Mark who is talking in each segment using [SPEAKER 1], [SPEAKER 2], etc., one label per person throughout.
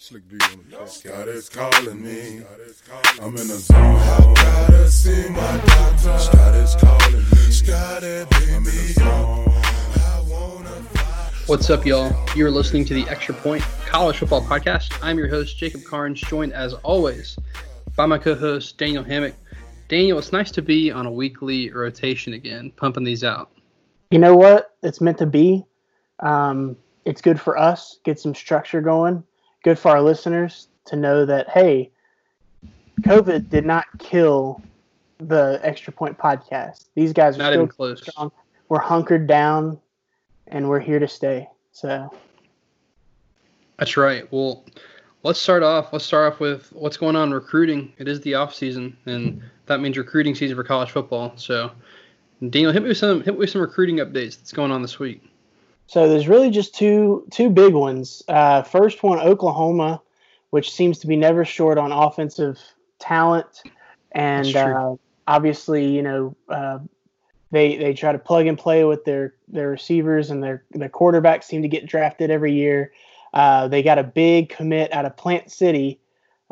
[SPEAKER 1] Slick B on the track. God is calling me. I'm in the zone. I gotta see my doctor. Scott is calling me. Scotty, baby. I'm in the zone. I wanna.
[SPEAKER 2] What's up, y'all? You're listening to the Extra Point College Football Podcast. I'm your host, Jacob Carnes, joined as always by my co host, Daniel Hammock. Daniel, it's nice to be on a weekly rotation again, pumping these out.
[SPEAKER 3] You know what? It's meant to be. Um, it's good for us, get some structure going. Good for our listeners to know that, hey, COVID did not kill the Extra Point podcast. These guys are
[SPEAKER 2] Not
[SPEAKER 3] still
[SPEAKER 2] even close.
[SPEAKER 3] strong. We're hunkered down and we're here to stay. So,
[SPEAKER 2] That's right. Well, let's start off. Let's start off with what's going on recruiting. It is the off season, and that means recruiting season for college football. So, Daniel, hit me with some hit me with some recruiting updates that's going on this week.
[SPEAKER 3] So there's really just two two big ones. Uh, first one, Oklahoma, which seems to be never short on offensive talent, and uh, obviously, you know, uh, they they try to plug and play with their their receivers and their their quarterbacks seem to get drafted every year. Uh, they got a big commit out of Plant City,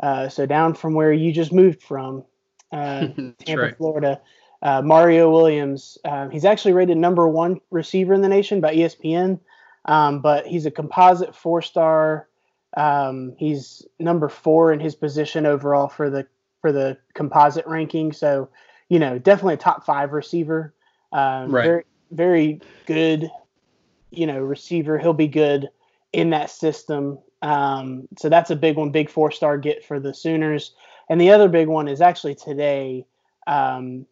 [SPEAKER 3] uh, so down from where you just moved from, uh, Tampa,
[SPEAKER 2] right.
[SPEAKER 3] Florida. Uh, Mario Williams. Um, he's actually rated number one receiver in the nation by ESPN, um, but he's a composite four star. Um, he's number four in his position overall for the for the composite ranking. So, you know, definitely a top five receiver. Um,
[SPEAKER 2] Right.
[SPEAKER 3] Very very good. You know, receiver. He'll be good in that system. Um, so that's a big one, big four star get for the Sooners. And the other big one is actually today. Um,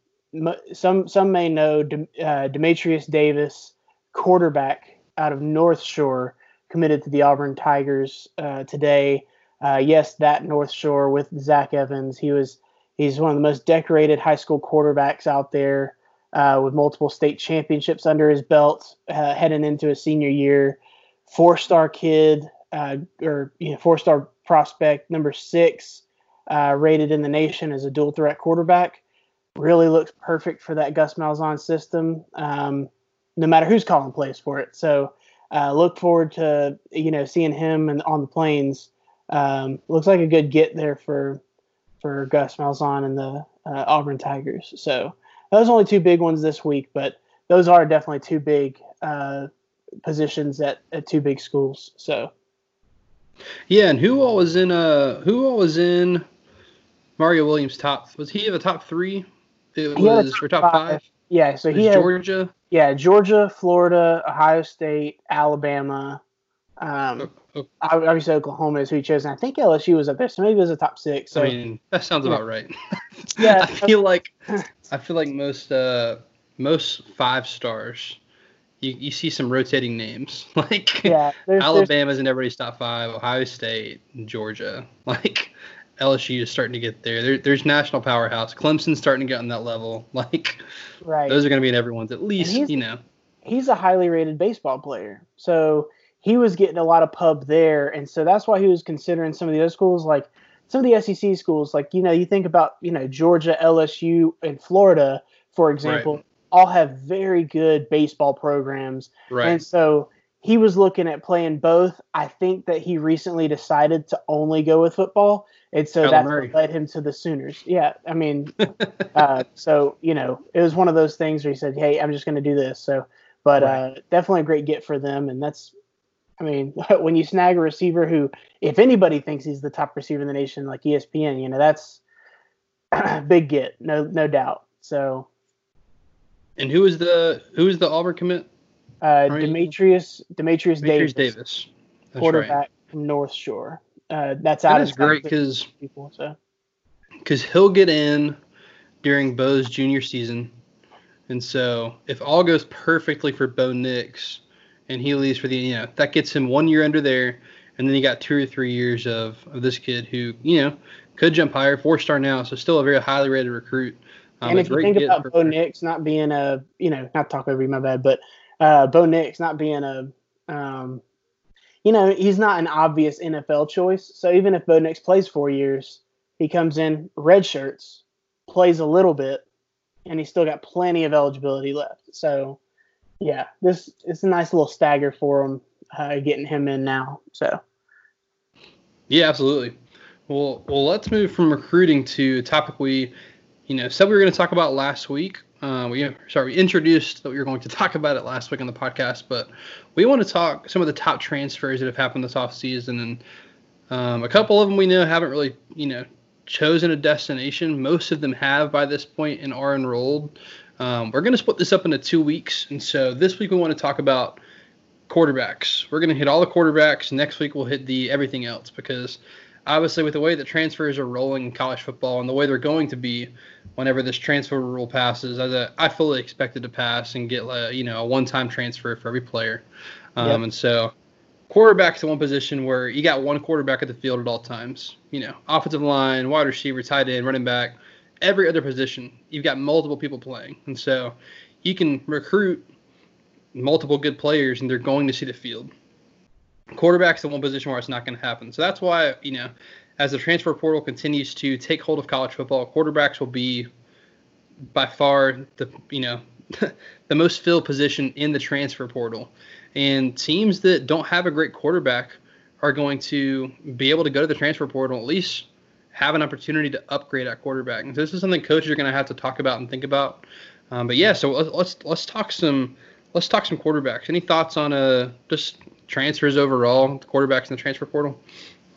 [SPEAKER 3] some some may know uh, Demetrius Davis, quarterback out of North Shore, committed to the Auburn Tigers uh, today. Uh, yes, that North Shore with Zach Evans. He was he's one of the most decorated high school quarterbacks out there, uh, with multiple state championships under his belt, uh, heading into his senior year. Four star kid, uh, or you know, four star prospect, number six, rated in the nation as a dual threat quarterback really looks perfect for that Gus Malzahn system. Um, no matter who's calling plays for it. So uh, look forward to you know seeing him and on the plains. Um, looks like a good get there for for Gus Malzahn and the uh, Auburn Tigers. So those only two big ones this week, but those are definitely two big uh, positions at, at two big schools. So
[SPEAKER 2] Yeah, and who all was in uh who all was in Mario Williams top was he in the top three? It
[SPEAKER 3] He had a
[SPEAKER 2] was
[SPEAKER 3] top
[SPEAKER 2] or top
[SPEAKER 3] five. yeah, so he had
[SPEAKER 2] Georgia.
[SPEAKER 3] yeah Georgia, Florida, Ohio State, Alabama. Um,
[SPEAKER 2] O- O-
[SPEAKER 3] obviously Oklahoma is who he chose, and I think LSU was up there, so maybe it was a top six. So
[SPEAKER 2] I mean, that sounds about right.
[SPEAKER 3] Yeah.
[SPEAKER 2] I feel like I feel like most uh most five stars you, you see some rotating names. Like
[SPEAKER 3] yeah, there's, there's
[SPEAKER 2] Alabama's in everybody's top five, Ohio State, Georgia. Like LSU is starting to get there. there. There's national powerhouse. Clemson's starting to get on that level. Like
[SPEAKER 3] right.
[SPEAKER 2] those are going to be in everyone's at least, you know.
[SPEAKER 3] he's a highly rated baseball player, so he was getting a lot of pub there, and so that's why he was considering some of the other schools, like some of the SEC schools, like you know, you think about you know Georgia, LSU, and Florida, for example, all have very good baseball programs.
[SPEAKER 2] Right.
[SPEAKER 3] And so he was looking at playing both. I think that he recently decided to only go with football. And so
[SPEAKER 2] Kyler
[SPEAKER 3] that's
[SPEAKER 2] Murray.
[SPEAKER 3] what led him to the Sooners. Yeah. I mean, uh, so, you know, it was one of those things where he said, Hey, I'm just going to do this. So, but uh, definitely a great get for them. And that's, I mean, when you snag a receiver who, if anybody thinks he's the top receiver in the nation, like ESPN, you know, that's big get, no, no doubt. So,
[SPEAKER 2] and who is the who is the Auburn commit?
[SPEAKER 3] uh, Demetrius, Demetrius,
[SPEAKER 2] Demetrius
[SPEAKER 3] Davis.
[SPEAKER 2] Davis. That's
[SPEAKER 3] quarterback
[SPEAKER 2] right.
[SPEAKER 3] from North Shore. Uh, that's out
[SPEAKER 2] That
[SPEAKER 3] of
[SPEAKER 2] is great
[SPEAKER 3] town
[SPEAKER 2] because.
[SPEAKER 3] So
[SPEAKER 2] because he'll get in during Bo's junior season. And so if all goes perfectly for Bo Nix and he leaves for the you know, that gets him one year under there and then you got two or three years of, of this kid who, you know, could jump higher, four star now, so still a very highly rated recruit. Um,
[SPEAKER 3] and if you think about Bo Nix not being a, you know, not talk over you, my bad, but uh, Bo Nix not being a, um, you know, he's not an obvious NFL choice. So even if Bo Nix plays four years, he comes in red shirts, plays a little bit, and he's still got plenty of eligibility left. So yeah, this it's a nice little stagger for him uh, getting him in now. So
[SPEAKER 2] Yeah, absolutely. Well, well, let's move from recruiting to a topic we, you know, said we were going to talk about last week. Uh, we sorry, we introduced that we were going to talk about it last week on the podcast, but we want to talk some of the top transfers that have happened this offseason, and um, a couple of them we know haven't really, you know, chosen a destination. Most of them have by this point and are enrolled. Um, we're going to split this up into two weeks, and so this week we want to talk about quarterbacks. We're going to hit all the quarterbacks. Next week we'll hit the everything else because obviously with the way that transfers are rolling in college football and the way they're going to be whenever this transfer rule passes, as a, I fully expected to pass and get uh, you know a one-time transfer for every player. Um, yep. And so quarterback's the one position where you got one quarterback at the field at all times. You know, offensive line, wide receiver, tight end, running back, every other position, you've got multiple people playing, and so you can recruit multiple good players, and they're going to see the field. Quarterback's the one position where it's not going to happen. So that's why you know, as the transfer portal continues to take hold of college football, quarterbacks will be by far the you know the most filled position in the transfer portal. And teams that don't have a great quarterback are going to be able to go to the transfer portal at least have an opportunity to upgrade at quarterback. And so this is something coaches are going to have to talk about and think about. Um, but yeah, so let's, let's talk some let's talk some quarterbacks. Any thoughts on uh just transfers overall, quarterbacks in the transfer portal?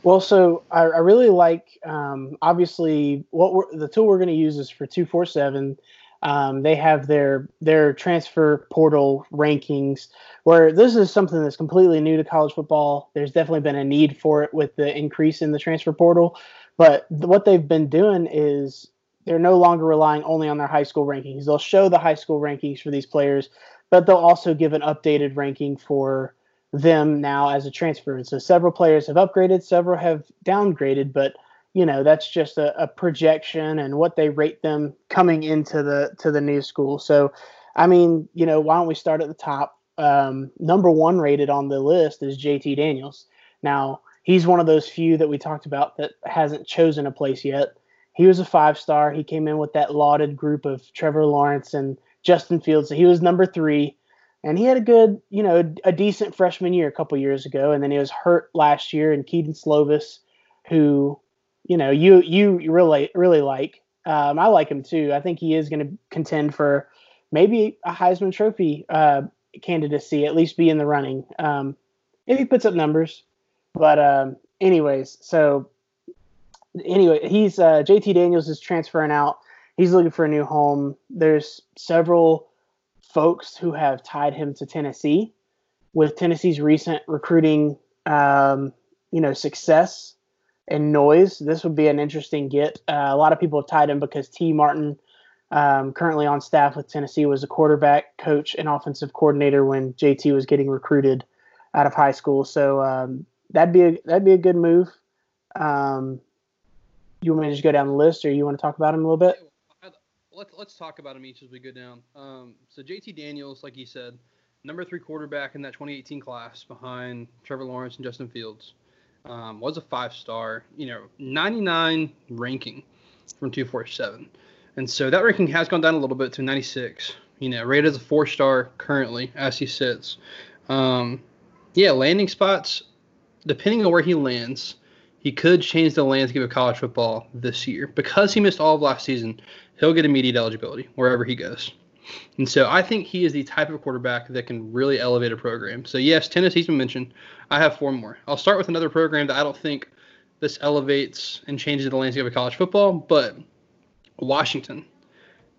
[SPEAKER 3] Well, so I, I really like um, obviously what the tool we're going to use is for two four seven. Um, they have their their transfer portal rankings where this is something that's completely new to college football. There's definitely been a need for it with the increase in the transfer portal, but th- what they've been doing is they're no longer relying only on their high school rankings. They'll show the high school rankings for these players, but they'll also give an updated ranking for them now as a transfer. And so several players have upgraded, several have downgraded, but you know that's just a, a, projection and what they rate them coming into the to the new school. So, I mean, you know, why don't we start at the top? Um, number one rated on the list is JT Daniels. Now he's one of those few that we talked about that hasn't chosen a place yet. He was a five star. He came in with that lauded group of Trevor Lawrence and Justin Fields. So he was number three, and he had a good, you know, a decent freshman year a couple years ago, and then he was hurt last year. And Kedon Slovis, who you know you you really really like. Um, I like him too. I think he is going to contend for maybe a Heisman Trophy uh, candidacy, at least be in the running um, if he puts up numbers. But um, anyways, so anyway, he's uh, JT Daniels is transferring out. He's looking for a new home. There's several folks who have tied him to Tennessee. With Tennessee's recent recruiting, um, you know, success and noise. This would be an interesting get. Uh, a lot of people have tied him because Tee Martin, um, currently on staff with Tennessee, was a quarterback coach and offensive coordinator when JT was getting recruited out of high school. So um, that'd be a, that'd be a good move. Um, you want me to just go down the list, or you want to talk about him a little bit?
[SPEAKER 2] Let's let's talk about him each as we go down. Um, so JT Daniels, like you said, number three quarterback in that 2018 class behind Trevor Lawrence and Justin Fields um, was a five star, you know, 99 ranking from 247. And so that ranking has gone down a little bit to 96, you know, rated as a four star currently as he sits. Um, yeah, landing spots, depending on where he lands, he could change the landscape of college football this year. Because he missed all of last season, he'll get immediate eligibility wherever he goes. And so I think he is the type of quarterback that can really elevate a program. So yes, Tennessee's been mentioned. I have four more. I'll start with another program that I don't think this elevates and changes the landscape of college football, but Washington.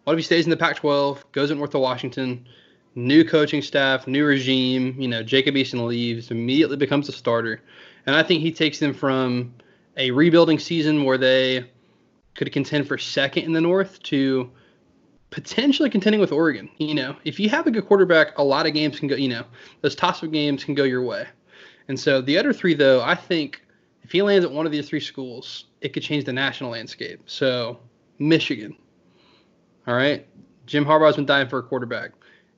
[SPEAKER 2] What if he stays in the Pac-12, goes north to Washington, new coaching staff, new regime, you know, Jacob Eason leaves, immediately becomes a starter. And I think he takes them from a rebuilding season where they could contend for second in the North to potentially contending with Oregon. You know, if you have a good quarterback, a lot of games can go, you know, those toss up games can go your way. And so the other three, though, I think if he lands at one of these three schools, it could change the national landscape. So Michigan. All right. Jim Harbaugh's been dying for a quarterback.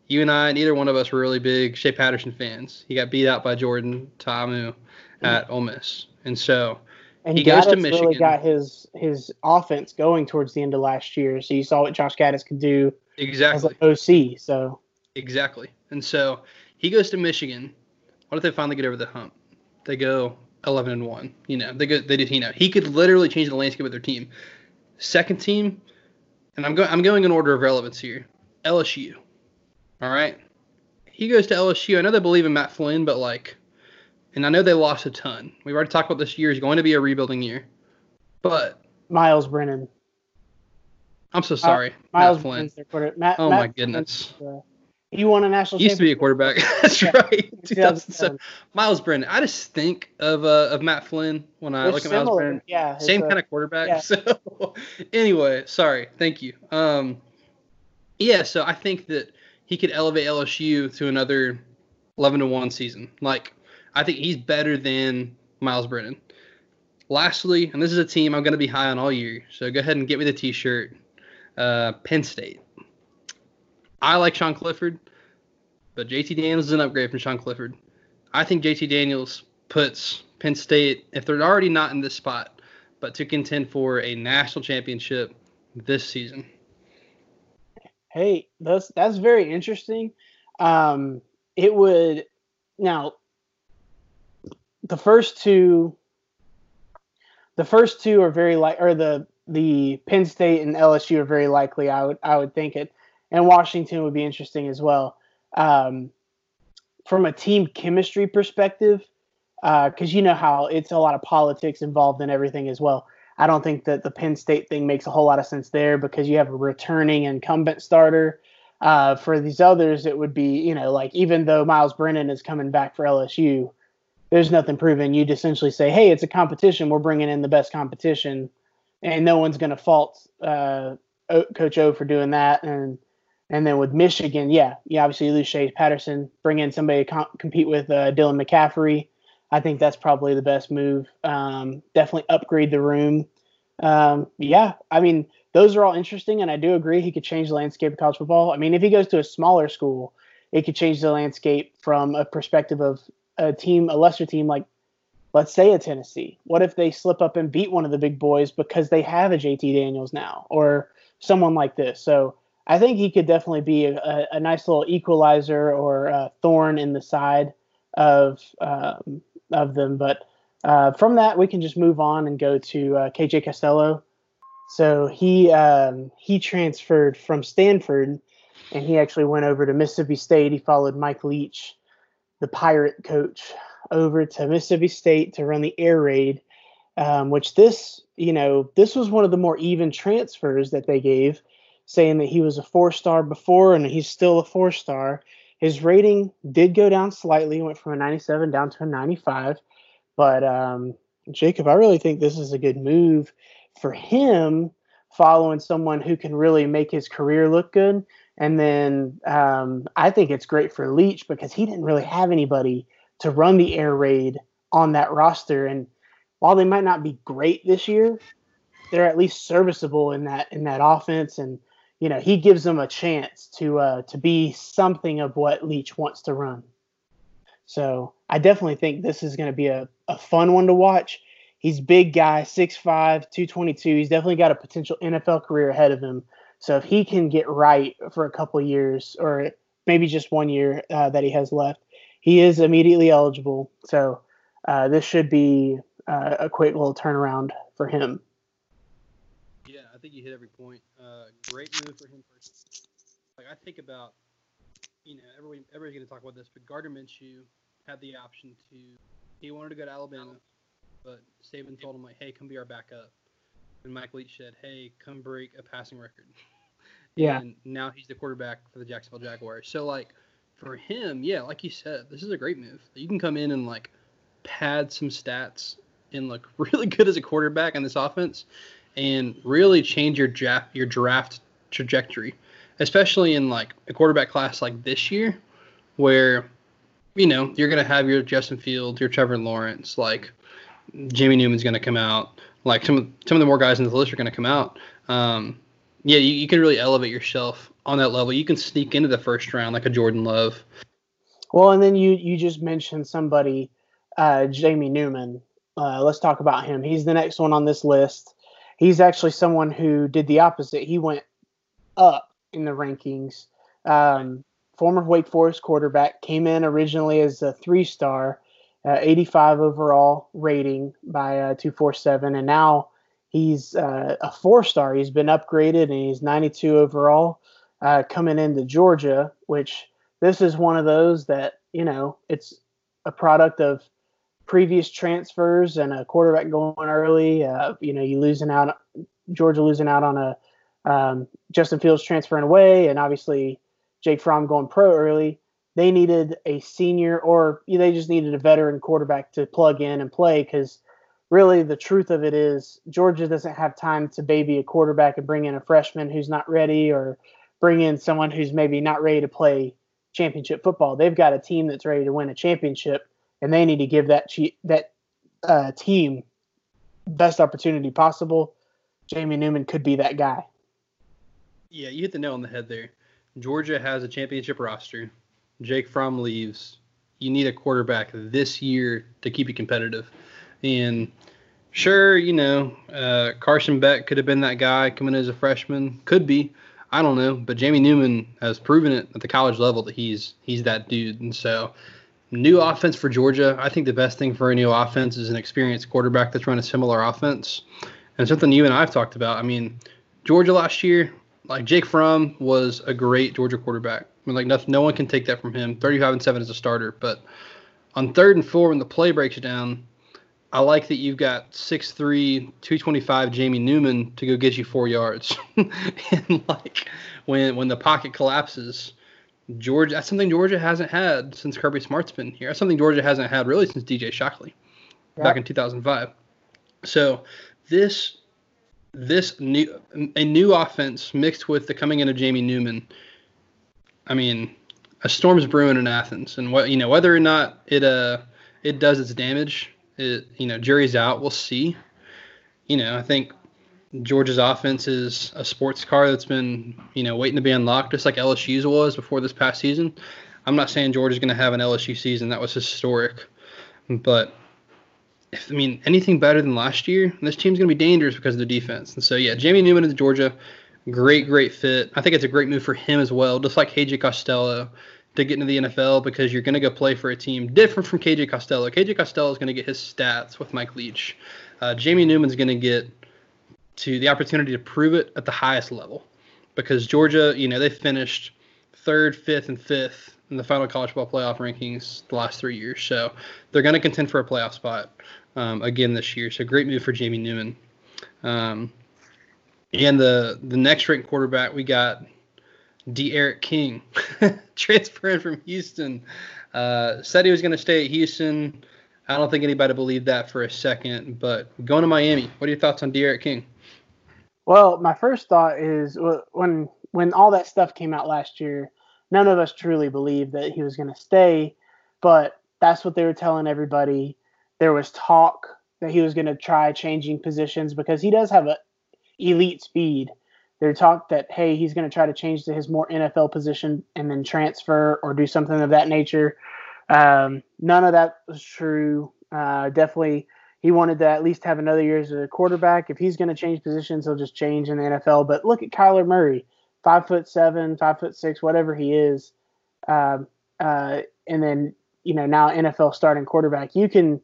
[SPEAKER 2] You and I, neither one of us were really big Shea Patterson fans. He got beat out by Jordan Ta'amu mm. at Ole Miss. And so
[SPEAKER 3] and he goes to Michigan. really got his his offense going towards the end of last year. So you saw what Josh Gattis could do
[SPEAKER 2] exactly
[SPEAKER 3] as an OC. So
[SPEAKER 2] exactly, and so he goes to Michigan. What if they finally get over the hump? They go eleven and one. You know, they go, they did. You know, he could literally change the landscape of their team. Second team, and I'm going I'm going in order of relevance here. LSU. All right. He goes to LSU. I know they believe in Matt Flynn, but like, and I know they lost a ton. We've already talked about this year is going to be a rebuilding year, but
[SPEAKER 3] Myles Brennan.
[SPEAKER 2] I'm so sorry, uh,
[SPEAKER 3] Miles Matt Flynn. Quarter, Matt,
[SPEAKER 2] oh Matt my goodness.
[SPEAKER 3] Uh, he won a national.
[SPEAKER 2] He used to be a quarterback. That's yeah. right. 2007. Myles Brennan. I just think of uh, of Matt Flynn when I They're look at Myles Brennan.
[SPEAKER 3] Yeah.
[SPEAKER 2] Same kind of quarterback. Yeah. So anyway, sorry. Thank you. Um, yeah. So I think that he could elevate LSU to another 11 to one season. Like I think he's better than Myles Brennan. Lastly, and this is a team I'm going to be high on all year. So go ahead and get me the T-shirt. Uh, Penn State. I like Sean Clifford, but JT Daniels is an upgrade from Sean Clifford. I think JT Daniels puts Penn State, if they're already not in this spot, but to contend for a national championship this season.
[SPEAKER 3] Hey, that's that's very interesting. Um, it would now the first two the first two are very like or the the Penn State and LSU are very likely I would I would think it and Washington would be interesting as well. Um, from a team chemistry perspective, because uh, you know how it's a lot of politics involved in everything as well. I don't think that the Penn State thing makes a whole lot of sense there because you have a returning incumbent starter. Uh, for these others, it would be, you know, like even though Myles Brennan is coming back for LSU, there's nothing proven. You'd essentially say, hey, it's a competition. We're bringing in the best competition. And no one's going to fault uh, Coach O for doing that. And and then with Michigan, yeah, you obviously lose Shea Patterson, bring in somebody to compete with uh, Dylan McCaffrey. I think that's probably the best move. Um, definitely upgrade the room. Um, yeah, I mean, those are all interesting, and I do agree he could change the landscape of college football. I mean, if he goes to a smaller school, it could change the landscape from a perspective of a team, a lesser team like, let's say, a Tennessee. What if they slip up and beat one of the big boys because they have a JT Daniels now, or someone like this? So I think he could definitely be a, a nice little equalizer or a thorn in the side of um, of them. But uh, from that, we can just move on and go to uh, KJ Costello. So he um, he transferred from Stanford, and he actually went over to Mississippi State. He followed Mike Leach, the Pirate coach, over to Mississippi State to run the air raid. Um, which this, you know, this was one of the more even transfers that they gave saying that he was a four star before and he's still a four star. His rating did go down slightly, went from a 97 down to a 95. But um, Jacob, I really think this is a good move for him, following someone who can really make his career look good. And then um, I think it's great for Leach because he didn't really have anybody to run the air raid on that roster. And while they might not be great this year, they're at least serviceable in that in that offense. And you know, he gives them a chance to uh, to be something of what Leach wants to run. So I definitely think this is going to be a, a fun one to watch. He's big guy, 6'5", 222. He's definitely got a potential NFL career ahead of him. So if he can get right for a couple years, or maybe just one year uh, that he has left, he is immediately eligible. So uh, this should be uh, a quick little turnaround for him.
[SPEAKER 2] Yeah, I think you hit every point. Uh, great move for him. Like I think about, you know, everybody everybody's going to talk about this, but Gardner Minshew had the option to. He wanted to go to Alabama, but Saban told him like, "Hey, come be our backup." And Mike Leach said, "Hey, come break a passing record."
[SPEAKER 3] Yeah.
[SPEAKER 2] And now he's the quarterback for the Jacksonville Jaguars. So like, for him, yeah, like you said, this is a great move. You can come in and like pad some stats and look really good as a quarterback in this offense and really change your draft your draft trajectory, especially in like a quarterback class like this year, where you know you're gonna have your Justin Fields, your Trevor Lawrence, like Jimmy Newman's gonna come out, like some of, some of the more guys in the list are gonna come out. Um, yeah, you, you can really elevate yourself on that level. You can sneak into the first round like a Jordan Love.
[SPEAKER 3] Well, and then you you just mentioned somebody, uh, Jamie Newman. Uh, let's talk about him. He's the next one on this list he's actually someone who did the opposite. He went up in the rankings. Um, former Wake Forest quarterback came in originally as a three star, uh, 85 overall rating by uh, 247, and now he's uh, a four star. He's been upgraded and he's 92 overall uh, coming into Georgia, which this is one of those that, you know, it's a product of previous transfers and a quarterback going early. Uh, you know, you losing out, Georgia losing out on a um, Justin Fields transferring away, and obviously Jake Fromm going pro early. They needed a senior, or they just needed a veteran quarterback to plug in and play because really the truth of it is Georgia doesn't have time to baby a quarterback and bring in a freshman who's not ready or bring in someone who's maybe not ready to play championship football. They've got a team that's ready to win a championship, and they need to give that that uh, team best opportunity possible. Jamie Newman could be that guy.
[SPEAKER 2] Yeah, you hit the nail on the head there. Georgia has a championship roster. Jake Fromm leaves. You need a quarterback this year to keep you competitive. And sure, you know, uh, Carson Beck could have been that guy coming as a freshman. Could be. I don't know. But Jamie Newman has proven it at the college level that he's he's that dude. And so new offense for Georgia. I think the best thing for a new offense is an experienced quarterback that's run a similar offense. And something you and I have talked about. I mean, Georgia last year, like Jake Fromm was a great Georgia quarterback. I mean, like nothing, no one can take that from him. 35 and 7 as a starter. But on third and four, when the play breaks down, I like that you've got 6'3, 225 Jamie Newman to go get you four yards. and like when when the pocket collapses, Georgia that's something Georgia hasn't had since Kirby Smart's been here. That's something Georgia hasn't had really since DJ Shockley yep. back in 2005. So this this new a new offense mixed with the coming in of Jamie Newman. I mean, a storm's brewing in Athens, and what you know whether or not it uh it does its damage it, you know, jury's out. We'll see. You know, I think Georgia's offense is a sports car that's been, you know, waiting to be unlocked, just like LSU's was before this past season. I'm not saying Georgia's going to have an LSU season that was historic, but if I mean anything better than last year, this team's going to be dangerous because of the defense. And so, yeah, Jamie Newman is Georgia, great, great fit. I think it's a great move for him as well, just like KJ Costello to get into the NFL because you're going to go play for a team different from KJ Costello. KJ Costello is going to get his stats with Mike Leach. Uh, Jamie Newman's going to get to the opportunity to prove it at the highest level because Georgia, you know, they finished third, fifth, and fifth in the final college ball playoff rankings the last three years. So they're going to contend for a playoff spot um, again this year. So great move for Jamie Newman. Um, and the the next ranked quarterback we got D'Eriq King, transferring from Houston. Uh, said he was going to stay at Houston. I don't think anybody believed that for a second. But going to Miami, what are your thoughts on D'Eriq King?
[SPEAKER 3] Well, my first thought is when when all that stuff came out last year, none of us truly believed that he was going to stay. But that's what they were telling everybody. There was talk that he was going to try changing positions because he does have a elite speed they talked that hey, he's going to try to change to his more NFL position and then transfer or do something of that nature. Um, none of that was true. Uh, definitely, he wanted to at least have another year as a quarterback. If he's going to change positions, he'll just change in the NFL. But look at Kyler Murray, five foot seven, five foot six, whatever he is, um, uh, and then you know now NFL starting quarterback. You can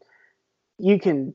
[SPEAKER 3] you can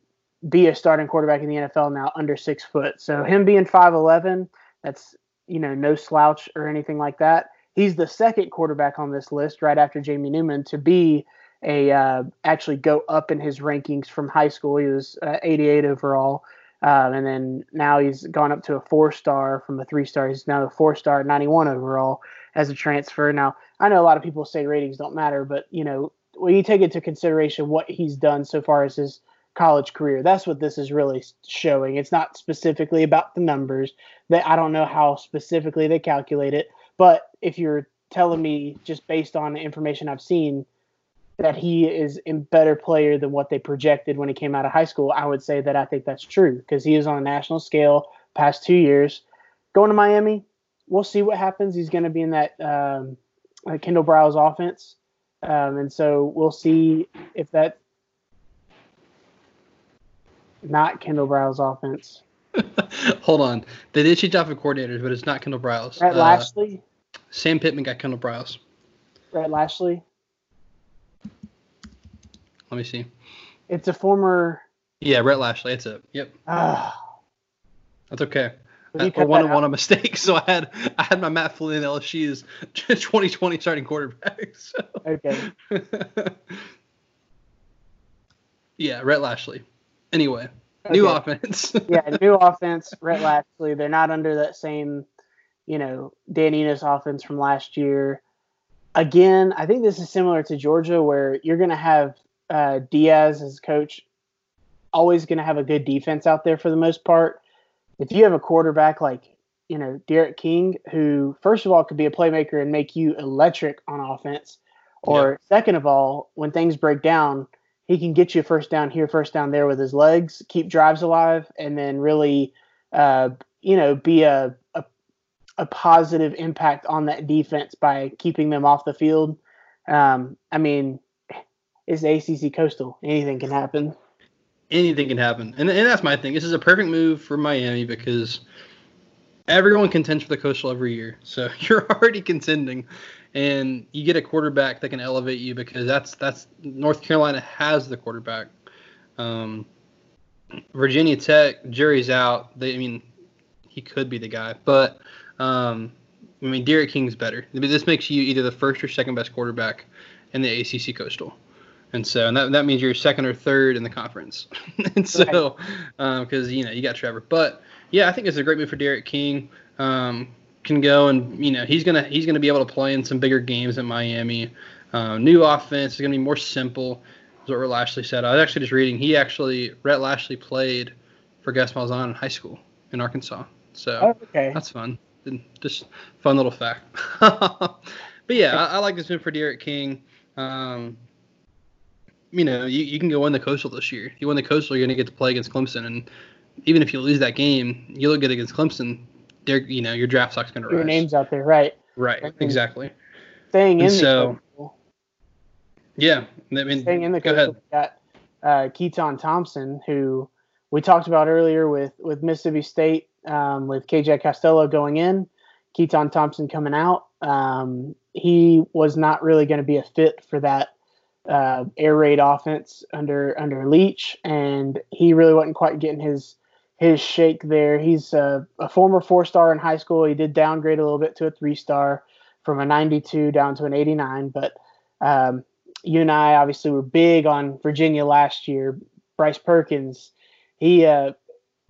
[SPEAKER 3] be a starting quarterback in the NFL now under six foot. So him being five eleven that's you know no slouch or anything like that. He's the second quarterback on this list, right after Jamie Newman, to be a uh, actually go up in his rankings from high school. He was uh, 88 overall, um, and then now he's gone up to a four star from a three star. He's now a four star, 91 overall as a transfer. Now I know a lot of people say ratings don't matter, but you know when you take into consideration what he's done so far as his college career. That's what this is really showing. It's not specifically about the numbers. That I don't know how specifically they calculate it, but if you're telling me just based on the information I've seen that he is a better player than what they projected when he came out of high school, I would say that I think that's true because he is on a national scale past two years. Going to Miami, we'll see what happens. He's going to be in that um, Kendall Briles offense. Um, and so we'll see if that not Kendall Briles' offense.
[SPEAKER 2] Hold on. They did change offensive coordinators, but it's not Kendall Briles.
[SPEAKER 3] Rhett uh,
[SPEAKER 2] Sam Pittman got Kendall Briles.
[SPEAKER 3] Rhett Lashlee.
[SPEAKER 2] Let me see.
[SPEAKER 3] It's a former.
[SPEAKER 2] Yeah, Rhett Lashlee. It's it. Yep.
[SPEAKER 3] Uh,
[SPEAKER 2] That's okay. I one one a mistake. So I had I had my Matt Flynn LSU's 2020 starting quarterback. So.
[SPEAKER 3] okay.
[SPEAKER 2] yeah, Rhett Lashlee. Anyway, new offense.
[SPEAKER 3] yeah, new offense. Rhett Lashlee. They're not under that same, you know, Dan Enos offense from last year. Again, I think this is similar to Georgia, where you're going to have uh, Diaz as coach, always going to have a good defense out there for the most part. If you have a quarterback like, you know, D'Eriq King, who first of all could be a playmaker and make you electric on offense, or second of all, when things break down, he can get you first down here, first down there with his legs, keep drives alive, and then really, uh, you know, be a, a a positive impact on that defense by keeping them off the field. Um, I mean, it's ACC Coastal. Anything can happen.
[SPEAKER 2] Anything can happen, and and that's my thing. This is a perfect move for Miami because everyone contends for the Coastal every year. So you're already contending, and you get a quarterback that can elevate you because that's that's North Carolina has the quarterback. Um, Virginia Tech, jury's out. They, I mean, he could be the guy, but um, I mean, D'Eriq King's better. I mean, This makes you either the first or second best quarterback in the ACC Coastal. And so, and that, that means you're second or third in the conference. and so, because you know you got Trevor, but yeah, I think it's a great move for D'Eriq King. Um, can go and you know he's gonna he's gonna be able to play in some bigger games at Miami. Um, new offense is gonna be more simple. Is what Rhett Lashlee said. I was actually just reading. He actually Rhett Lashlee played for Gus Malzahn in high school in Arkansas. So
[SPEAKER 3] Oh, okay.
[SPEAKER 2] that's fun. Just fun little fact. but yeah, I, I like this move for D'Eriq King. Um, you know, you, you can go win the Coastal this year. You win the Coastal, you're going to get to play against Clemson, and even if you lose that game, you look good against Clemson. They're, you know, your draft stock's going to rise.
[SPEAKER 3] Your name's out there, right?
[SPEAKER 2] Right. Exactly.
[SPEAKER 3] Staying in
[SPEAKER 2] And
[SPEAKER 3] the
[SPEAKER 2] so-
[SPEAKER 3] Coastal,
[SPEAKER 2] Yeah. I mean,
[SPEAKER 3] staying in the
[SPEAKER 2] go
[SPEAKER 3] Coastal,
[SPEAKER 2] ahead.
[SPEAKER 3] we got uh, Keytaon Thompson, who we talked about earlier with with Mississippi State, um, with KJ Costello going in, Keytaon Thompson coming out. Um, he was not really going to be a fit for that uh, air raid offense under under Leach, and he really wasn't quite getting his his shake there. He's a, a former four star in high school. He did downgrade a little bit to a three star from a 92 down to an 89, but um, you and I obviously were big on Virginia last year. Bryce Perkins, he uh,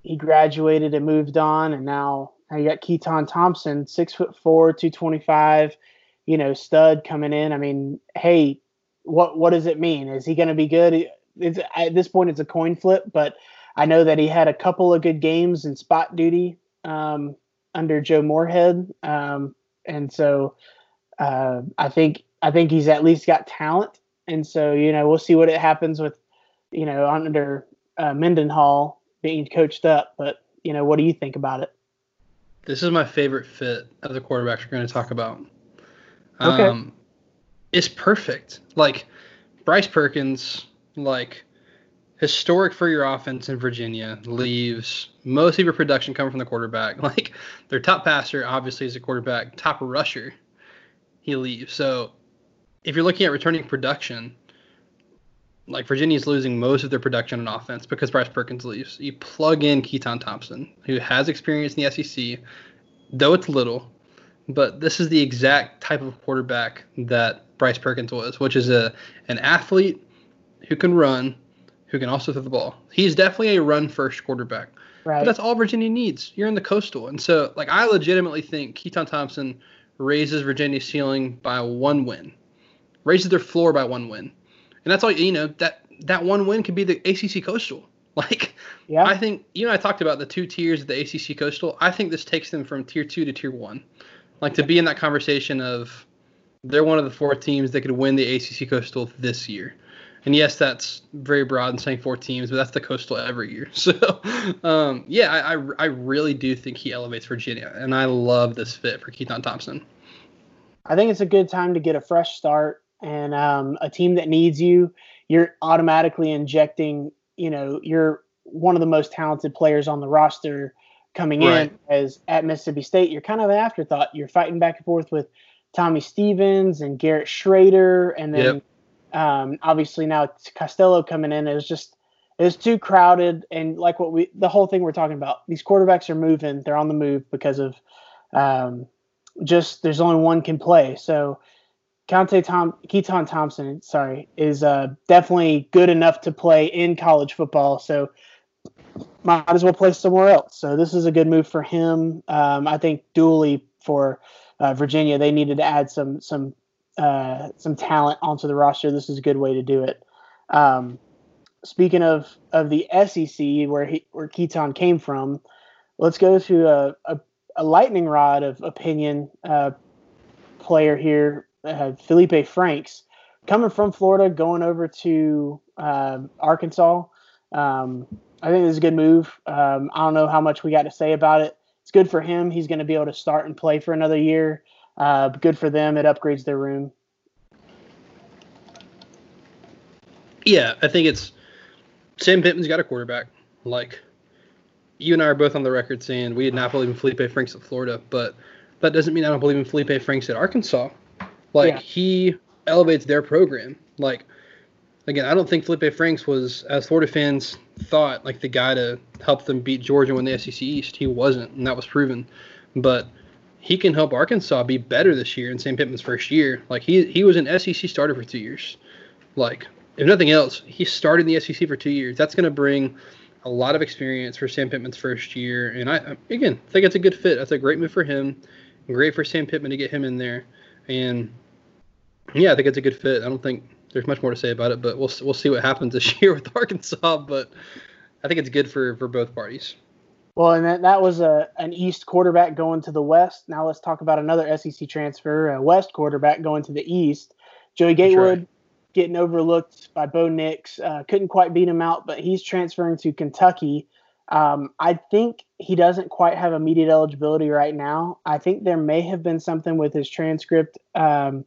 [SPEAKER 3] he graduated and moved on, and now you got Keytaon Thompson, six foot four, two twenty five, you know, stud coming in. I mean, hey, what what does it mean? Is he going to be good? It's, at this point, it's a coin flip, but I know that he had a couple of good games in spot duty um, under Joe Moorhead, um, and so uh, I think I think he's at least got talent, and so you know we'll see what it happens with you know under uh, Mendenhall being coached up. But you know, what do you think about it?
[SPEAKER 2] This is my favorite fit of the quarterbacks we're going to talk about.
[SPEAKER 3] Okay.
[SPEAKER 2] Um, it's perfect. Like Bryce Perkins, like historic for your offense in Virginia, leaves most of your production coming from the quarterback. Like their top passer, obviously, is a quarterback. Top rusher, he leaves. So if you're looking at returning production, like Virginia's losing most of their production on offense because Bryce Perkins leaves. You plug in Keytaon Thompson, who has experience in the SEC, though it's little, but this is the exact type of quarterback that Bryce Perkins was, which is a an athlete who can run, who can also throw the ball. He's definitely a run first quarterback. But that's all Virginia needs. You're in the coastal. And so like I legitimately think Keytaon Thompson raises Virginia's ceiling by one win. Raises their floor by one win. And that's all you know, that that one win could be the ACC Coastal. Like
[SPEAKER 3] yeah.
[SPEAKER 2] I think you know I talked about the two tiers of the ACC Coastal. I think this takes them from tier two to tier one, like to be in that conversation of they're one of the four teams that could win the ACC Coastal this year. And yes, that's very broad and saying four teams, but that's the Coastal every year. So um, yeah, I, I I really do think he elevates Virginia, and I love this fit for Keytaon Thompson.
[SPEAKER 3] I think it's a good time to get a fresh start and um, a team that needs you. You're automatically injecting, you know, you're one of the most talented players on the roster coming
[SPEAKER 2] Right.
[SPEAKER 3] in as at Mississippi State. You're kind of an afterthought. You're fighting back and forth with Tommy Stevens and Garrett Shrader, and then
[SPEAKER 2] Yep.
[SPEAKER 3] Um, obviously now Costello coming in is just it's too crowded and like what we the whole thing we're talking about these quarterbacks are moving they're on the move because of um, just there's only one can play. So Conte Tom Keytaon Thompson sorry is uh, definitely good enough to play in college football. So might as well play somewhere else. So this is a good move for him. Um, I think dually for uh, Virginia they needed to add some some uh, some talent onto the roster this is a good way to do it um, speaking of of the SEC where he where Keytaon came from, let's go to a, a, a lightning rod of opinion uh, player here, uh, Feleipe Franks, coming from Florida, going over to uh, Arkansas. Um, I think this is a good move. Um, I don't know how much we got to say about it. It's good for him. He's going to be able to start and play for another year. Uh, good for them. It upgrades their room.
[SPEAKER 2] Yeah, I think it's Sam Pittman's got a quarterback. Like you and I are both on the record saying we did not believe in Feleipe Franks at Florida, but that doesn't mean I don't believe in Feleipe Franks at Arkansas. Like yeah. he elevates their program. Like again, I don't think Feleipe Franks was, as Florida fans thought, like the guy to help them beat Georgia win the SEC East. He wasn't, and that was proven. But he can help Arkansas be better this year in Sam Pittman's first year. Like he he was an SEC starter for two years. Like if nothing else, he started in the SEC for two years. That's going to bring a lot of experience for Sam Pittman's first year. And I, again, think it's a good fit. That's a great move for him. Great for Sam Pittman to get him in there. And yeah, I think it's a good fit. I don't think there's much more to say about it, but we'll we'll see what happens this year with Arkansas. But I think it's good for for both parties.
[SPEAKER 3] Well, and that, that was a an East quarterback going to the West. Now let's talk about another SEC transfer, a West quarterback going to the East. Joey Gatewood getting overlooked by Bo Nix. Uh, couldn't quite beat him out, but he's transferring to Kentucky. Um, I think he doesn't quite have immediate eligibility right now. I think there may have been something with his transcript um,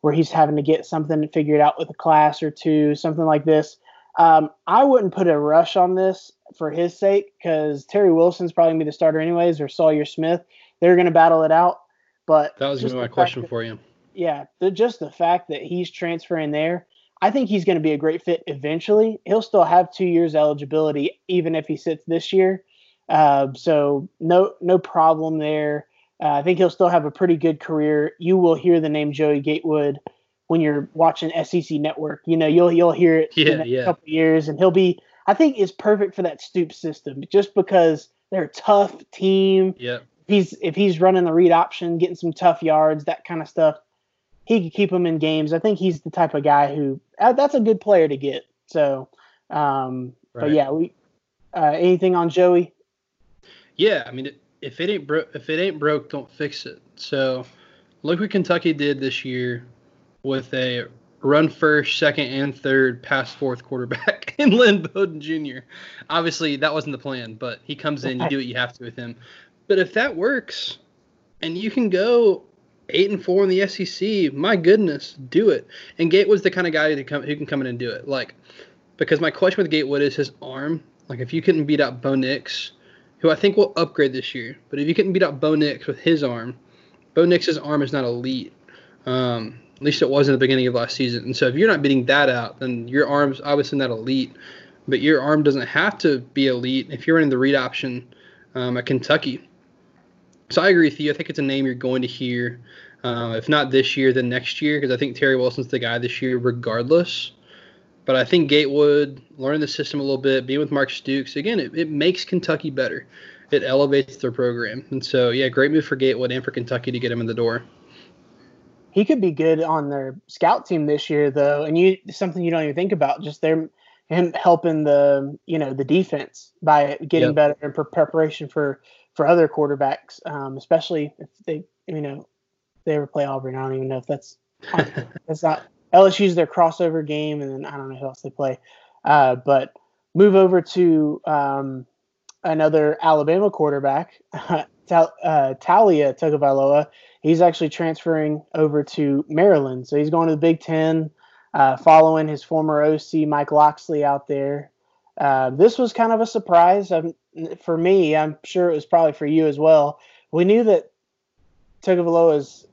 [SPEAKER 3] where he's having to get something figured out with a class or two, something like this. Um, I wouldn't put a rush on this for his sake because Terry Wilson's probably to be the starter anyways, or Sawyer Smith. They're going to battle it out. But
[SPEAKER 2] that was going to be my question that, for you
[SPEAKER 3] yeah, the, just the fact that he's transferring there, I think he's going to be a great fit eventually. He'll still have two years eligibility even if he sits this year. Uh, so no no problem there. Uh, I think he'll still have a pretty good career. You will hear the name Joey Gatewood when you're watching SEC Network. You know you'll you'll hear it yeah, in a yeah. couple years, and he'll be. I think is perfect for that Stoop system just because they're a tough team.
[SPEAKER 2] Yeah.
[SPEAKER 3] He's if he's running the read option, getting some tough yards, that kind of stuff he could keep them in games. I think he's the type of guy who uh, that's a good player to get. So, um, right. but yeah, we uh, anything on Joey?
[SPEAKER 2] Yeah, I mean, if it ain't broke, if it ain't broke, don't fix it. So, look what Kentucky did this year with a run first, second, and third pass fourth quarterback in Lynn Bowden Jr. Obviously, that wasn't the plan, but he comes in, you do what you have to with him. But if that works, and you can go eight and four in the SEC. My goodness, do it. And Gatewood's the kind of guy who, come, who can come in and do it. Like, because my question with Gatewood is his arm. Like, if you couldn't beat out Bo Nix, who I think will upgrade this year, but if you couldn't beat out Bo Nix with his arm, Bo Nix's arm is not elite. Um, at least it was in the beginning of last season. And so if you're not beating that out, then your arm's obviously not elite. But your arm doesn't have to be elite if you're in the read option um, at Kentucky. So I agree with you. I think it's a name you're going to hear, uh, if not this year, then next year, because I think Terry Wilson's the guy this year, regardless. But I think Gatewood, learning the system a little bit, being with Mark Stoops, again, it, it makes Kentucky better. It elevates their program. And so, yeah, great move for Gatewood and for Kentucky to get him in the door.
[SPEAKER 3] He could be good on their scout team this year, though, and you something you don't even think about. Just their him helping the you know the defense by getting yep. better in preparation for for other quarterbacks, um, especially if they, you know, they ever play Auburn. I don't even know if that's that's not LSU's their crossover game, and then I don't know who else they play. Uh, but move over to um, another Alabama quarterback, Tal- uh, Taulia Tagovailoa. He's actually transferring over to Maryland, so he's going to the Big Ten, uh, following his former OC Mike Locksley out there. Uh, this was kind of a surprise um, for me. I'm sure it was probably for you as well. We knew that Tagovailoa was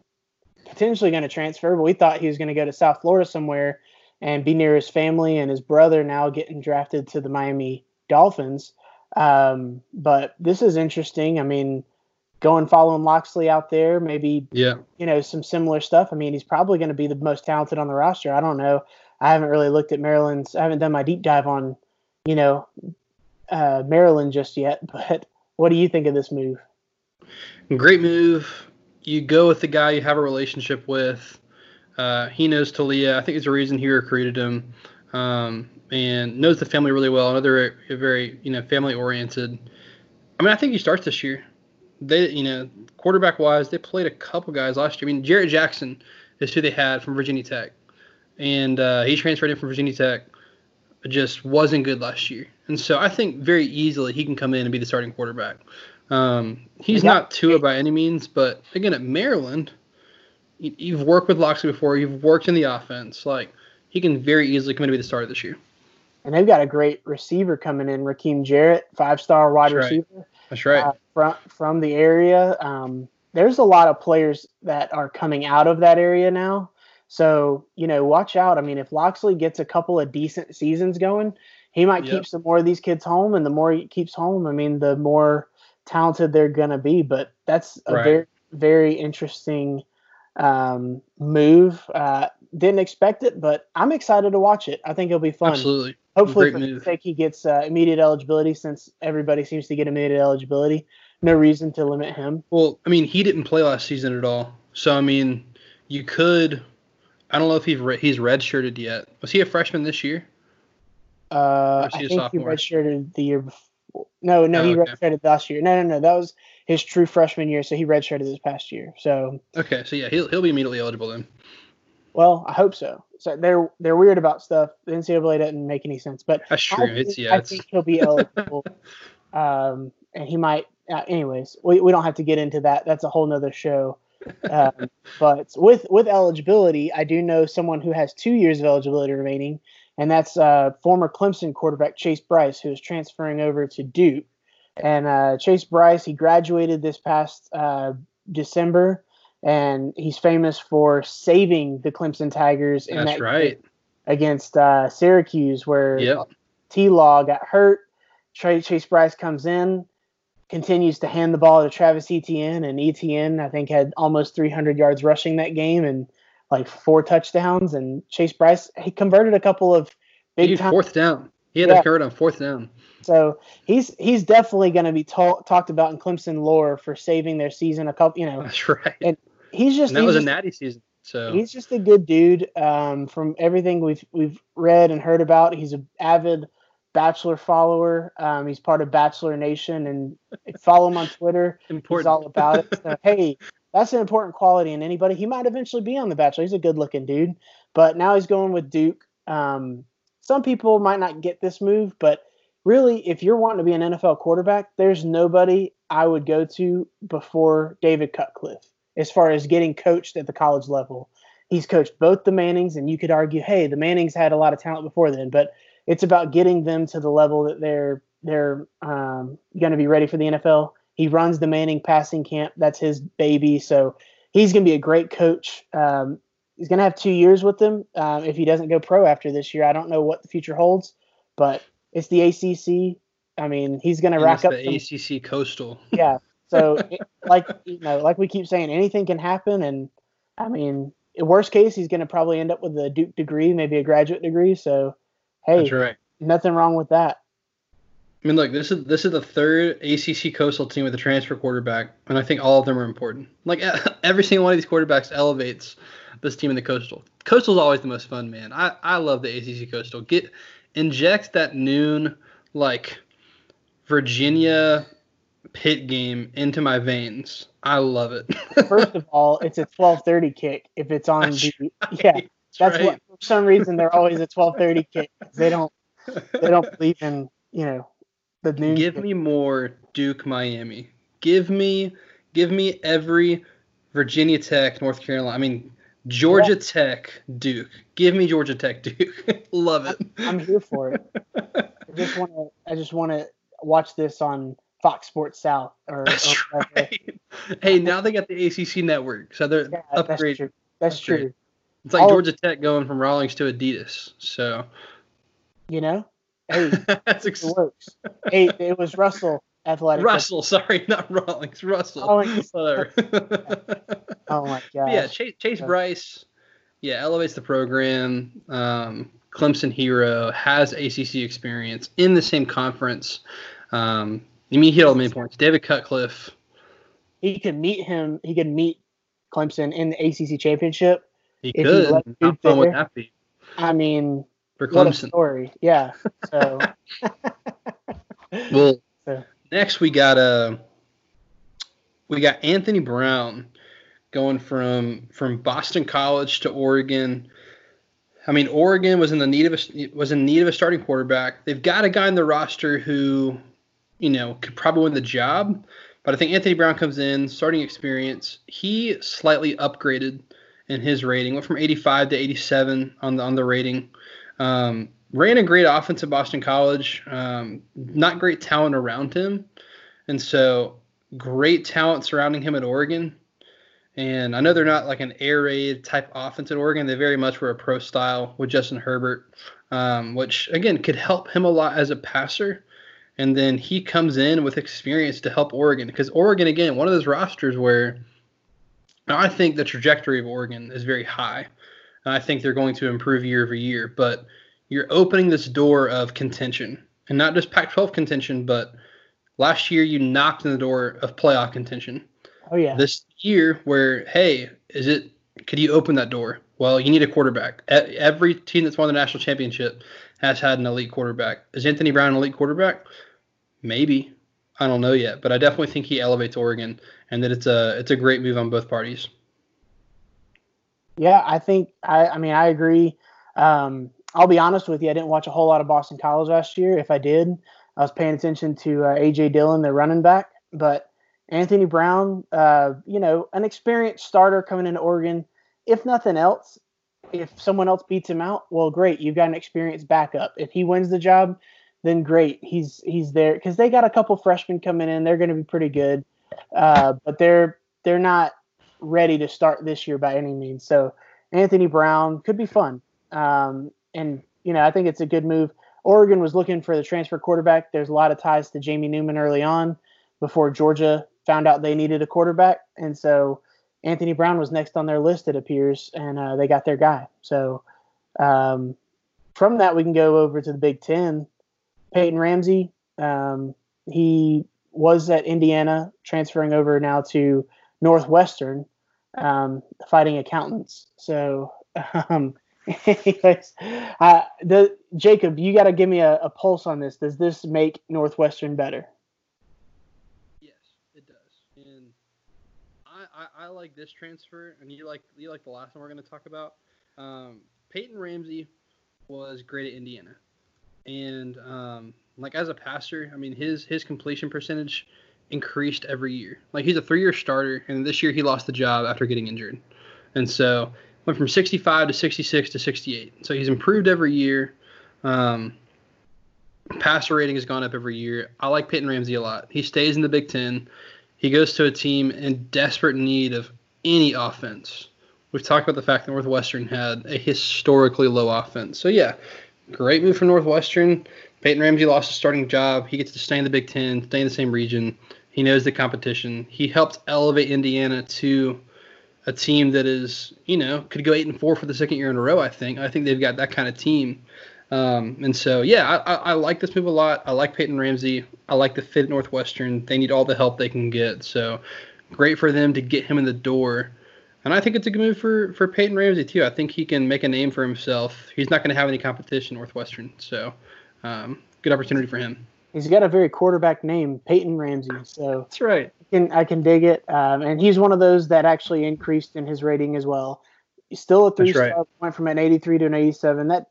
[SPEAKER 3] potentially going to transfer, but we thought he was going to go to South Florida somewhere. and be near his family and his brother now getting drafted to the Miami Dolphins. Um, but this is interesting. I mean, going following Locksley out there, maybe
[SPEAKER 2] Yeah.
[SPEAKER 3] you know some similar stuff. I mean, he's probably going to be the most talented on the roster. I don't know. I haven't really looked at Maryland's. I haven't done my deep dive on, you know, uh, Maryland just yet. But what do you think of this move?
[SPEAKER 2] Great move. You go with the guy you have a relationship with. Uh, he knows Taulia. I think there's a reason he recruited him, um, and knows the family really well. Another very you know family oriented. I mean, I think he starts this year. They you know quarterback wise, they played a couple guys last year. I mean, Jarrett Jackson is who they had from Virginia Tech, and uh, he transferred in from Virginia Tech. Just wasn't good last year, and so I think very easily he can come in and be the starting quarterback. Um, he's
[SPEAKER 3] Yeah.
[SPEAKER 2] not Tua by any means, but again, at Maryland, you- you've worked with Locksley before. You've worked in the offense. Like he can very easily come in to be the starter this year.
[SPEAKER 3] And they've got a great receiver coming in, Rakim Jarrett, five star wide
[SPEAKER 2] That's right.
[SPEAKER 3] receiver.
[SPEAKER 2] That's right.
[SPEAKER 3] uh, from from the area. Um, there's a lot of players that are coming out of that area now. So you know, watch out. I mean, if Locksley gets a couple of decent seasons going, he might
[SPEAKER 2] Yep.
[SPEAKER 3] keep some more of these kids home, and the more he keeps home, I mean, the more talented they're gonna be. But that's a
[SPEAKER 2] Right.
[SPEAKER 3] very very interesting um, move. Uh, didn't expect it, but I'm excited to watch it. I think it'll be fun.
[SPEAKER 2] Absolutely.
[SPEAKER 3] Hopefully,
[SPEAKER 2] Great
[SPEAKER 3] for his
[SPEAKER 2] move.
[SPEAKER 3] sake, he gets uh, immediate eligibility since everybody seems to get immediate eligibility. No reason to limit him.
[SPEAKER 2] Well, I mean, he didn't play last season at all. So I mean, you could. I don't know if he's re- he's redshirted yet. Was he a freshman this year?
[SPEAKER 3] Uh, I think he redshirted the year before. No, no,
[SPEAKER 2] Oh,
[SPEAKER 3] he
[SPEAKER 2] okay.
[SPEAKER 3] redshirted last year. No, no, no, that was his true freshman year. So he redshirted this past year. So,
[SPEAKER 2] Okay, so yeah, he'll he'll be immediately eligible then.
[SPEAKER 3] well, I hope so. So they're they're weird about stuff. The NCAA doesn't make any sense, but
[SPEAKER 2] That's
[SPEAKER 3] I think,
[SPEAKER 2] It's yeah,
[SPEAKER 3] I
[SPEAKER 2] it's
[SPEAKER 3] think he'll be eligible. um, and he might. Uh, anyways, we, we don't have to get into that. That's a whole nother show. Um, but with with eligibility, I do know someone who has two years of eligibility remaining, and that's uh, former Clemson quarterback Chase Brice, who is transferring over to Duke. And uh, Chase Brice, he graduated this past uh, December, and he's famous for saving the Clemson Tigers in
[SPEAKER 2] that's
[SPEAKER 3] that
[SPEAKER 2] right.
[SPEAKER 3] against uh, Syracuse, where
[SPEAKER 2] Yep.
[SPEAKER 3] T Law got hurt. Chase Brice comes in, continues to hand the ball to Travis Etienne, and Etienne, I think, had almost 300 yards rushing that game and like four touchdowns. And Chase Brice, he converted a couple of big time.
[SPEAKER 2] fourth down. He had
[SPEAKER 3] Yeah.
[SPEAKER 2] to convert on fourth down.
[SPEAKER 3] So he's he's definitely going to be ta- talked about in Clemson lore for saving their season. A couple, you know,
[SPEAKER 2] That's right.
[SPEAKER 3] And he's just
[SPEAKER 2] And that
[SPEAKER 3] he's
[SPEAKER 2] was a natty season. So
[SPEAKER 3] He's just a good dude. Um, from everything we've we've read and heard about, he's an avid Bachelor follower. Um, he's part of Bachelor Nation, and follow him on Twitter.
[SPEAKER 2] Important.
[SPEAKER 3] He's all about it. So hey, that's an important quality in anybody. He might eventually be on The Bachelor. He's a good-looking dude, but now he's going with Duke. Um, some people might not get this move, but really, if you're wanting to be an NFL quarterback, there's nobody I would go to before David Cutcliffe as far as getting coached at the college level. He's coached both the Mannings, and you could argue, hey, the Mannings had a lot of talent before then, but it's about getting them to the level that they're they're um, going to be ready for the NFL. He runs the Manning passing camp. That's his baby. So he's going to be a great coach. Um, he's going to have two years with them um, if he doesn't go pro after this year. I don't know what the future holds, but it's the ACC. I mean, he's going to rack
[SPEAKER 2] it's
[SPEAKER 3] up
[SPEAKER 2] the
[SPEAKER 3] some
[SPEAKER 2] ACC Coastal.
[SPEAKER 3] yeah. So, it- like you know, like we keep saying, anything can happen, and I mean, worst case, he's going to probably end up with a Duke degree, maybe a graduate degree. So, hey,
[SPEAKER 2] That's right.
[SPEAKER 3] nothing wrong with that.
[SPEAKER 2] I mean, look, this is this is the third ACC Coastal team with a transfer quarterback, and I think all of them are important. Like every single one of these quarterbacks elevates this team in the Coastal. Coastal is always the most fun, man. I I love the ACC Coastal. Get inject that noon like Virginia pit game into my veins. I love it.
[SPEAKER 3] First of all, it's a twelve thirty kick. If it's on
[SPEAKER 2] That's
[SPEAKER 3] the yeah, that's
[SPEAKER 2] right.
[SPEAKER 3] what some reason they're always a twelve thirty kick. 'cause They don't they don't believe in you know the noon.
[SPEAKER 2] Give
[SPEAKER 3] kick.
[SPEAKER 2] me more Duke Miami. Give me give me every Virginia Tech, North Carolina. I mean Georgia Tech, Duke. Give me Georgia Tech, Duke. Love it.
[SPEAKER 3] I'm here for it. I just want to I just want to watch this on Fox Sports South or,
[SPEAKER 2] That's
[SPEAKER 3] or
[SPEAKER 2] right. Hey, now they got the ACC network, so they're
[SPEAKER 3] Yeah, that's true. That's
[SPEAKER 2] upgrade.
[SPEAKER 3] true.
[SPEAKER 2] It's like Georgia Tech going from Rawlings to Adidas. So,
[SPEAKER 3] you know, hey,
[SPEAKER 2] that's ex-
[SPEAKER 3] it works. hey, it was Russell Athletic.
[SPEAKER 2] Russell, sorry, not Rawlings. Russell.
[SPEAKER 3] Oh, Oh my gosh.
[SPEAKER 2] yeah, Chase, Chase. Brice, yeah, elevates the program. Um, Clemson hero has ACC experience in the same conference. Um, I mean, he hit all the main points. David Cutcliffe.
[SPEAKER 3] he could meet him. He could meet Clemson in the ACC championship.
[SPEAKER 2] He
[SPEAKER 3] If
[SPEAKER 2] could. How fun would
[SPEAKER 3] there.
[SPEAKER 2] that be
[SPEAKER 3] I mean,
[SPEAKER 2] for
[SPEAKER 3] a
[SPEAKER 2] Clemson?
[SPEAKER 3] story. Yeah. So.
[SPEAKER 2] Well,
[SPEAKER 3] So-
[SPEAKER 2] next we got uh, we got Anthony Brown going from from Boston College to Oregon. I mean, Oregon was in the need of a was in need of a starting quarterback. They've got a guy in the roster who, you know, could probably win the job. But I think Anthony Brown comes in, starting experience. He slightly upgraded in his rating, went from 85 to 87 on the on the rating. Um, ran a great offense at Boston College. Um, not great talent around him, and so great talent surrounding him at Oregon. And I know they're not like an air raid type offense at Oregon. They very much were a pro style with Justin Herbert, um, which again could help him a lot as a passer. And then he comes in with experience to help Oregon because Oregon again one of those rosters where I think the trajectory of Oregon is very high. I think they're going to improve year over year, but you're opening this door of contention and not just Pac 12 contention, but last year you knocked on the door of playoff contention.
[SPEAKER 3] Oh yeah.
[SPEAKER 2] This year, where, hey, is it, could you open that door? Well, you need a quarterback. Every team that's won the national championship has had an elite quarterback. Is Anthony Brown an elite quarterback? Maybe. I don't know yet, but I definitely think he elevates Oregon and that it's a it's a great move on both parties.
[SPEAKER 3] Yeah, I think I. I mean, I agree. Um, I'll be honest with you. I didn't watch a whole lot of Boston College last year. If I did, I was paying attention to uh, AJ Dillon, their running back. But Anthony Brown, uh, you know, an experienced starter coming into Oregon. If nothing else, if someone else beats him out, well, great. You've got an experienced backup. If he wins the job, then great. He's he's there because they got a couple freshmen coming in. They're going to be pretty good, uh, but they're they're not ready to start this year by any means. So Anthony Brown could be fun. Um, and, you know, I think it's a good move. Oregon was looking for the transfer quarterback. There's a lot of ties to Jamie Newman early on before Georgia found out they needed a quarterback. And so Anthony Brown was next on their list, it appears, and uh, they got their guy. So um, from that, we can go over to the Big Ten. Peyton Ramsey, um, he was at Indiana, transferring over now to Northwestern, um, fighting accountants. So, um, anyways, the Jacob, you got to give me a, a pulse on this. Does this make Northwestern better?
[SPEAKER 2] Yes, it does. And I, I, I like this transfer, and you like you like the last one we're going to talk about. Um, Peyton Ramsey was great at Indiana, and um, like as a passer, I mean his his completion percentage increased every year. Like he's a three year starter, and this year he lost the job after getting injured, and so went from 65 to 66 to 68. So he's improved every year. Um, passer rating has gone up every year. I like Peyton Ramsey a lot. He stays in the Big Ten. He goes to a team in desperate need of any offense. We've talked about the fact that Northwestern had a historically low offense. So yeah, great move for Northwestern. Peyton Ramsey lost his starting job. He gets to stay in the Big Ten, stay in the same region. He knows the competition. He helped elevate Indiana to a team that is, you know, could go eight and four for the second year in a row. I think. I think they've got that kind of team. Um, and so, yeah, I, I, I like this move a lot. I like Peyton Ramsey. I like the fit at Northwestern. They need all the help they can get. So, great for them to get him in the door. And I think it's a good move for, for Peyton Ramsey, too. I think he can make a name for himself. He's not going to have any competition, Northwestern. So, um, good opportunity for him.
[SPEAKER 3] He's got a very quarterback name, Peyton Ramsey. So
[SPEAKER 2] That's right.
[SPEAKER 3] I can, I can dig it. Um, and he's one of those that actually increased in his rating as well. He's still a three
[SPEAKER 2] That's right.
[SPEAKER 3] star, went from an 83 to an 87. That,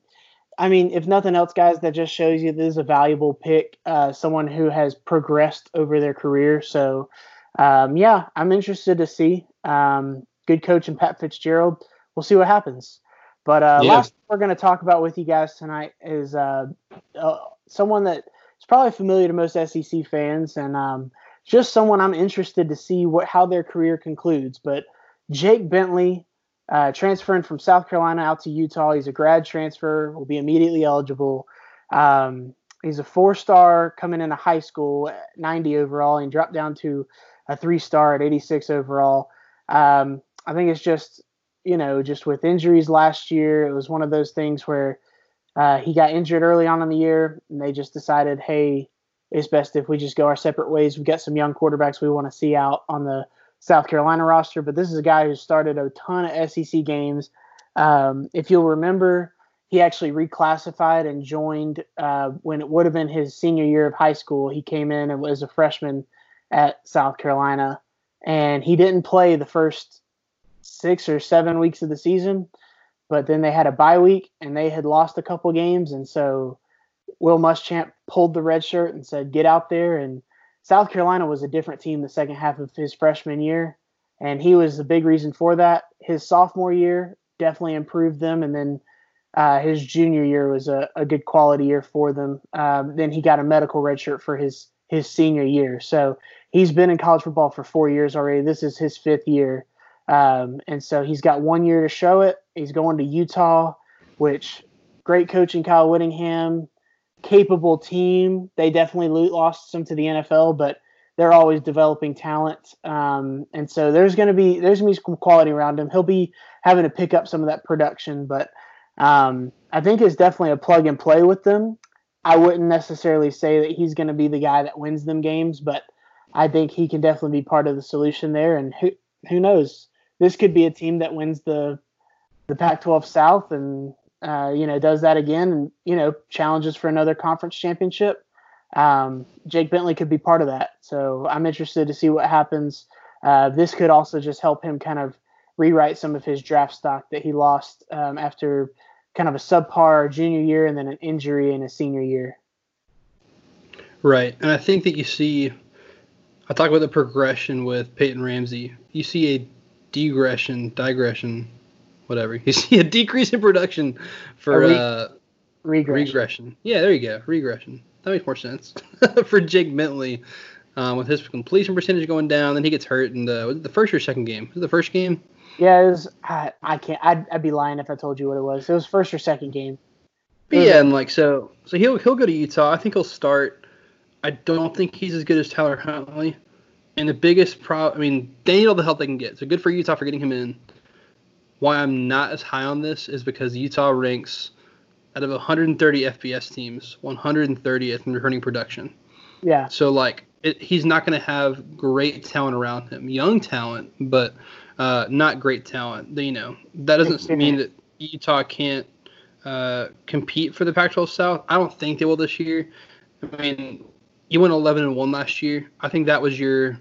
[SPEAKER 3] I mean, if nothing else, guys, that just shows you this is a valuable pick, uh, someone who has progressed over their career. So, um, yeah, I'm interested to see. Um, good coach and Pat Fitzgerald. We'll see what happens. But uh,
[SPEAKER 2] Yeah.
[SPEAKER 3] last thing we're going to talk about with you guys tonight is uh, uh, someone that is probably familiar to most SEC fans, and um, just someone I'm interested to see what how their career concludes. But Jake Bentley uh, transferring from South Carolina out to Utah. He's a grad transfer, will be immediately eligible. Um, he's a four star coming into high school, 90 overall, and dropped down to a three star at 86 overall. Um, I think it's just, you know, just with injuries last year, it was one of those things where uh, he got injured early on in the year, and they just decided, hey, it's best if we just go our separate ways. We've got some young quarterbacks we want to see out on the South Carolina roster, but this is a guy who started a ton of SEC games. Um, if you'll remember, he actually reclassified and joined uh, when it would have been his senior year of high school. He came in and was a freshman at South Carolina, and he didn't play the first six or seven weeks of the season. But then they had a bye week and they had lost a couple games, and so Will Muschamp pulled the red shirt and said, "Get out there and South Carolina was a different team the second half of his freshman year, and he was the big reason for that. His sophomore year definitely improved them, and then uh, his junior year was a, a, good quality year for them. Um, then he got a medical redshirt for his his senior year, so he's been in college football for four years already. This is his fifth year, um, and so he's got one year to show it. He's going to Utah, which great coaching, Kyle Whittingham capable team. They definitely lost some to the NFL, but they're always developing talent. Um, and so there's going to be there's going to be some quality around him. He'll be having to pick up some of that production, but um, I think it's definitely a plug and play with them. I wouldn't necessarily say that he's going to be the guy that wins them games, but I think he can definitely be part of the solution there. And who who knows? This could be a team that wins the the Pac-12 South and uh, you know, does that again and, you know, challenges for another conference championship. Um, Jake Bentley could be part of that. So I'm interested to see what happens. Uh, this could also just help him kind of rewrite some of his draft stock that he lost um, after kind of a subpar junior year and then an injury in a senior year.
[SPEAKER 2] Right. And I think that you see, I talk about the progression with Peyton Ramsey. You see a degression, digression, whatever. You see a decrease in production for re- uh, regression. regression. Yeah, there you go. Regression. That makes more sense for Jake Bentley. Um, with his completion percentage going down, then he gets hurt in the was it the first or second game? Was it the first game?
[SPEAKER 3] Yeah, it was. I, I can't. I'd, I'd be lying if I told you what it was. It was first or second game.
[SPEAKER 2] yeah, and like so, so he'll he'll go to Utah. I think he'll start. I don't think he's as good as Tyler Huntley. And the biggest problem, I mean, they need all the help they can get. So good for Utah for getting him in why I'm not as high on this is because Utah ranks out of 130 FBS teams 130th in returning production.
[SPEAKER 3] Yeah.
[SPEAKER 2] So like it, he's not going to have great talent around him, young talent, but uh, not great talent. You know that doesn't mean that Utah can't uh, compete for the Pac-12 South. I don't think they will this year. I mean, you went 11 and one last year. I think that was your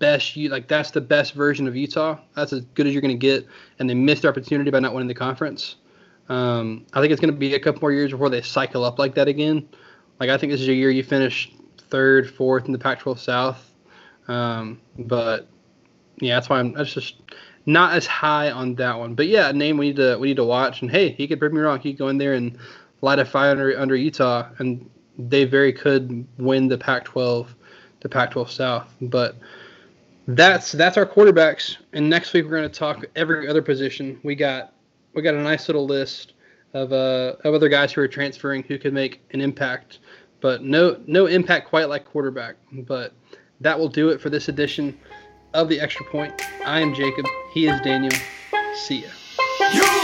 [SPEAKER 2] best you like that's the best version of Utah. That's as good as you're going to get, and they missed their opportunity by not winning the conference. Um, I think it's going to be a couple more years before they cycle up like that again. Like I think this is a year you finish third, fourth in the Pac-12 South. Um, but yeah, that's why I'm that's just not as high on that one. But yeah, a name we need to we need to watch. And hey, he could prove me wrong. He could go in there and light a fire under under Utah, and they very could win the Pac-12 the Pac-12 South. But that's that's our quarterbacks. And next week we're going to talk every other position. We got we got a nice little list of uh of other guys who are transferring who could make an impact, but no no impact quite like quarterback. But that will do it for this edition of the Extra Point. I am Jacob. He is Daniel. See ya.